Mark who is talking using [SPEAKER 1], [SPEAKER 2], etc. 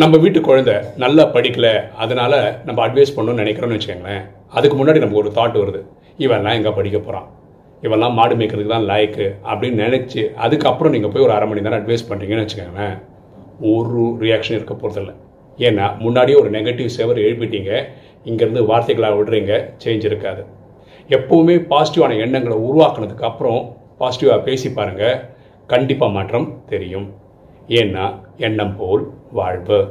[SPEAKER 1] நம்ம வீட்டு குழந்தை நல்லா படிக்கலை அதனால் நம்ம அட்வைஸ் பண்ணணும்னு நினைக்கிறோன்னு வச்சுக்கோங்களேன். அதுக்கு முன்னாடி நமக்கு ஒரு தாட் வருது. இவெல்லாம் எங்கே படிக்க போகிறான் இவெல்லாம் மாடு மேய்க்கிறதுக்கு தான் லாய்க்கு அப்படின்னு நினச்சி அதுக்கப்புறம் நீங்கள் போய் ஒரு அரை மணி நேரம் அட்வைஸ் பண்ணுறீங்கன்னு வச்சுக்கோங்களேன். ஒரு ரியாக்ஷன் இருக்க போகிறதில்ல ஏன்னா முன்னாடியே ஒரு நெகட்டிவ் சேவர் எழுப்பிட்டீங்க. இங்கேருந்து வார்த்தைகளாக விடுறீங்க. சேஞ்ச் இருக்காது. எப்போவுமே பாசிட்டிவான எண்ணங்களை உருவாக்குனதுக்கு அப்புறம் பாசிட்டிவாக பேசி பாருங்கள் கண்டிப்பாக மாற்றம் தெரியும். ஏன்னா எண்ணம் போல் வாழ்வு.